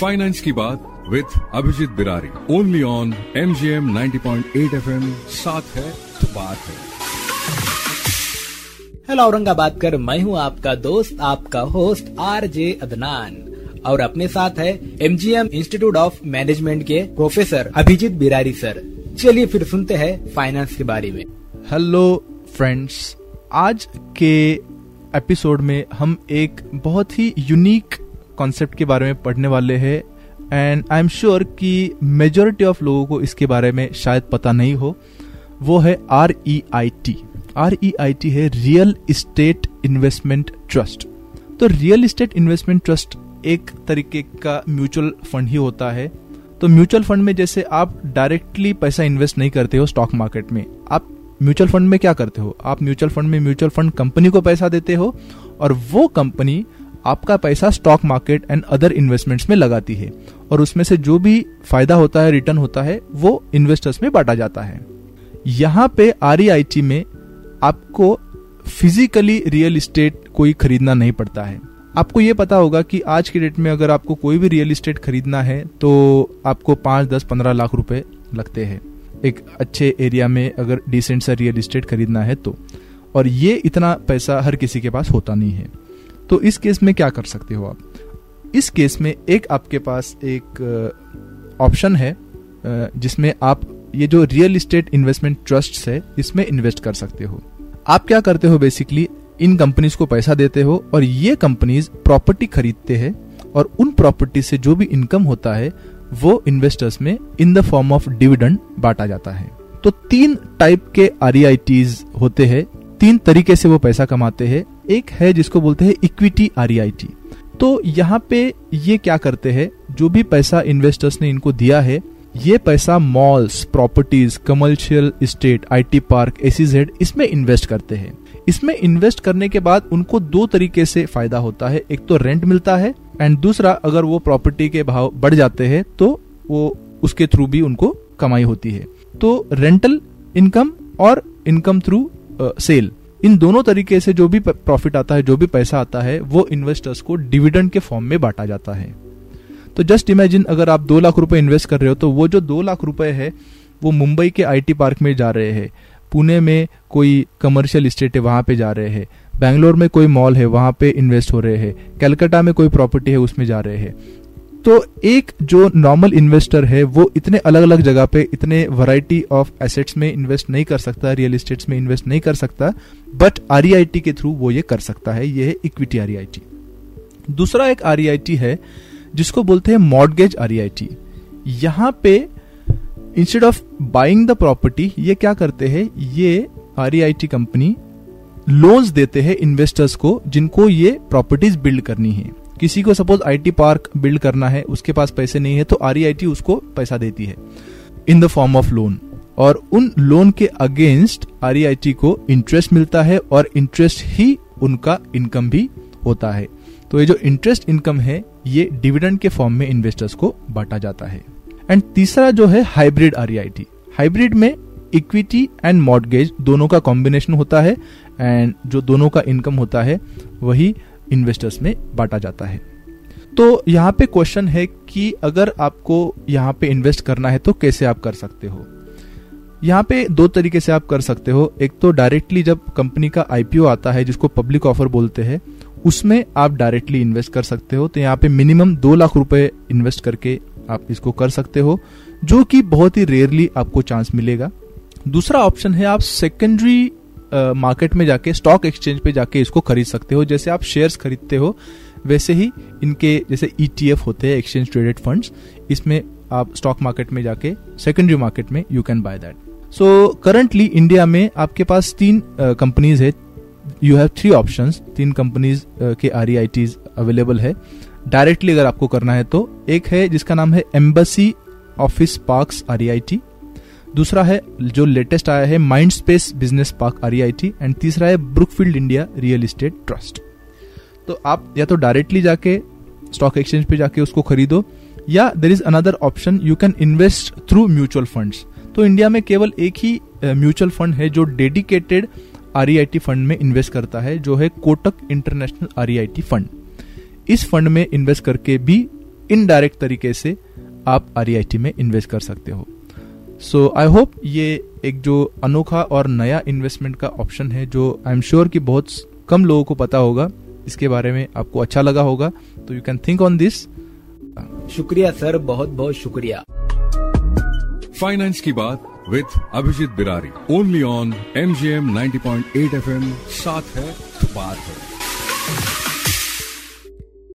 Finance की बात with Abhijit Birari only on M G M ninety point eight F M साथ है तो बात है। हेलो औरंगाबाद कर मैं हूँ आपका दोस्त आपका होस्ट आर जे अदनान और अपने साथ है M G M institute of management के प्रोफेसर अभिजीत बिरारी सर चलिए फिर सुनते हैं फाइनेंस के बारे में। हेलो फ्रेंड्स आज के एपिसोड में हम एक बहुत ही यूनिक कॉन्सेप्ट के बारे में पढ़ने वाले हैं एंड आई एम श्योर कि मेजोरिटी ऑफ़ लोगों को इसके बारे में शायद पता नहीं हो। वो है R E I T R E I T है रियल इस्टेट इन्वेस्टमेंट ट्रस्ट तो रियल इस्टेट इन्वेस्टमेंट ट्रस्ट एक तरीके का म्यूचुअल फंड ही होता है। तो म्यूचुअल फंड में जैसे आप डायरेक्टली पैसा इन्वेस्ट नहीं करते हो स्टॉक मार्केट में, आप म्यूचुअल फंड में क्या करते हो? आप म्यूचुअल फंड में म्यूचुअल फंड कंपनी को पैसा देते हो, और वो कंपनी आपका पैसा stock market and other investments में लगाती है और उसमें से जो भी फ़ायदा होता है रिटर्न होता है, वो इन्वेस्टर्स में बांटा जाता है। यहाँ पे आर e में आपको फिजिकली रियल इस्टेट कोई खरीदना नहीं पड़ता है। आपको ये पता होगा कि आज के डेट में अगर आपको कोई भी रियल इस्टेट खरीदना है तो आपको पाँच, दस, पंद्रह लाख रुपए लगते हैं। एक अच्छे एरिया में अगर डिसेंट सा रियल इस्टेट खरीदना है तो। और ये इतना पैसा हर किसी के पास होता नहीं है। तो इस केस में क्या कर सकते हो आप? इस केस में एक आपके पास एक ऑप्शन है जिसमें आप ये जो रियल इस्टेट इन्वेस्टमेंट ट्रस्ट है, इसमें इन्वेस्ट कर सकते हो। आप क्या करते हो बेसिकली? इन कंपनीज़ को पैसा देते हो और ये कंपनीज़ प्रॉपर्टी खरीदते हैं और उन प्रॉपर्टी से जो भी इनकम होता है, वो इन्वेस्टर्स में in the form of dividend बांटा जाता है। तो तीन टाइप के आर होते हैं, तीन तरीके से वो पैसा कमाते हैं। एक है जिसको बोलते हैं इक्विटी आर तो यहाँ पे ये क्या करते हैं, जो भी पैसा इन्वेस्टर्स ने इनको दिया है, ये पैसा malls properties commercial state IT park SEZ इसमें इन्वेस्ट करते हैं। इसमें इन्वेस्ट करने के बाद उनको दो तरीके से फ़ायदा होता है। एक तो रेंट मिलता है एंड दूसरा अगर वो प्रॉपर्टी के भाव बढ़ जाते हैं तो वो उसके थ्रू भी उनको कमाई होती है। तो रेंटल इनकम और इनकम थ्रू सेल इन दोनों तरीके से जो भी प्रॉफिट आता है, जो भी पैसा आता है, वो इन्वेस्टर्स को डिविडेंड के फॉर्म में बांटा जाता है। तो जस्ट इमेजिन अगर आप दो लाख रुपए इन्वेस्ट कर रहे हो तो वो जो दो लाख रुपए है, वो मुंबई के आईटी पार्क में जा रहे हैं। पुणे में कोई कमर्शियल स्टेट है, वहाँ पे जा रहे हैं। बैंगलोर में कोई मॉल है, वहाँ पे इन्वेस्ट हो रहे हैं। कैलकाटा में कोई प्रॉपर्टी है, उसमें जा रहे हैं। तो एक जो नॉर्मल इन्वेस्टर है, वो इतने अलग अलग जगह पे इतने वैरायटी ऑफ़ एसेट्स में इन्वेस्ट नहीं कर सकता रियल एस्टेट्स में इन्वेस्ट नहीं कर सकता बट आर के थ्रू वो ये कर सकता है, ये है इक्विटी आर दूसरा एक आर है, जिसको बोलते हैं मॉडगेज आर यहाँ पे instead of buying the property ये क्या करते हैं, ये आर कंपनी लोन्स देते हैं इन्वेस्टर्स को, जिनको ये प्रॉपर्टीज़ बिल्ड करनी है। किसी को सपोज़ आईटी पार्क बिल्ड करना है, उसके पास पैसे नहीं है तो आर उसको पैसा देती है in the form of loan और उन लोन के अगेंस्ट आर को इंटरेस्ट मिलता है और इंटरेस्ट ही उनका इनकम भी होता है। तो ये जो इंटरेस्ट इनकम है, ये डिविडेंड के फॉर्म में इन्वेस्टर्स को बांटा जाता है। एंड तीसरा जो है हाइब्रिड आर हाइब्रिड में इक्विटी एंड मॉडगेज दोनों का कॉम्बिनेशन होता है एंड जो दोनों का इनकम होता है, वही इन्वेस्टर्स में बांटा जाता है। तो यहाँ पे क्वेश्चन है कि अगर आपको यहाँ पे इन्वेस्ट करना है तो कैसे आप कर सकते हो? यहाँ पे दो तरीके से आप कर सकते हो। एक तो डायरेक्टली जब कंपनी का आईपीओ आता है, जिसको पब्लिक ऑफ़र बोलते हैं, उसमें आप डायरेक्टली इन्वेस्ट कर सकते हो। तो यहाँ पे मिनिमम दो लाख रुपए इन्वेस्ट करके आप इसको कर सकते हो, जो कि बहुत ही रेयरली आपको चांस मिलेगा। दूसरा ऑप्शन है आप सेकेंडरी मार्केट में जाके स्टॉक एक्सचेंज पे जाके इसको खरीद सकते हो। जैसे आप शेयर्स खरीदते हो, वैसे ही इनके जैसे ईटीएफ e होते हैं एक्सचेंज ट्रेडेड फंड्स इसमें आप स्टॉक मार्केट में जाके सेकेंडरी मार्केट में you can buy that so currently India में आपके पास तीन कंपनीज़ है। यू हैव थ्री ऑप्शन तीन कंपनीज़ के आर अवेलेबल है। डायरेक्टली अगर आपको करना है तो एक है जिसका नाम है एम्बसी ऑफ़िस पार्क्स आर दूसरा है, जो लेटेस्ट आया है Mind Space business park R and तीसरा है Brookfield India real estate trust तो आप या तो डायरेक्टली जाके स्टॉक एक्सचेंज पे जाके उसको खरीदो, या there is another option you can invest through mutual funds तो इंडिया में केवल एक ही म्यूचुअल फंड है जो डेडिकेटेड आर फंड में इन्वेस्ट करता है, जो है कोटक इंटरनेशनल आरईआईटी फंड इस फंड में इन्वेस्ट करके भी इनडायरेक्ट तरीके से आप आर में इन्वेस्ट कर सकते हो। सो आई होप ये एक जो अनोखा और नया इन्वेस्टमेंट का ऑप्शन है जो आई एम श्योर कि बहुत कम लोगों को पता होगा इसके बारे में आपको अच्छा लगा होगा। तो you can think on this शुक्रिया सर बहुत बहुत शुक्रिया। फाइनेंस की बात with Abhijit Birari only on M G M ninety point eight F M साथ है बात है।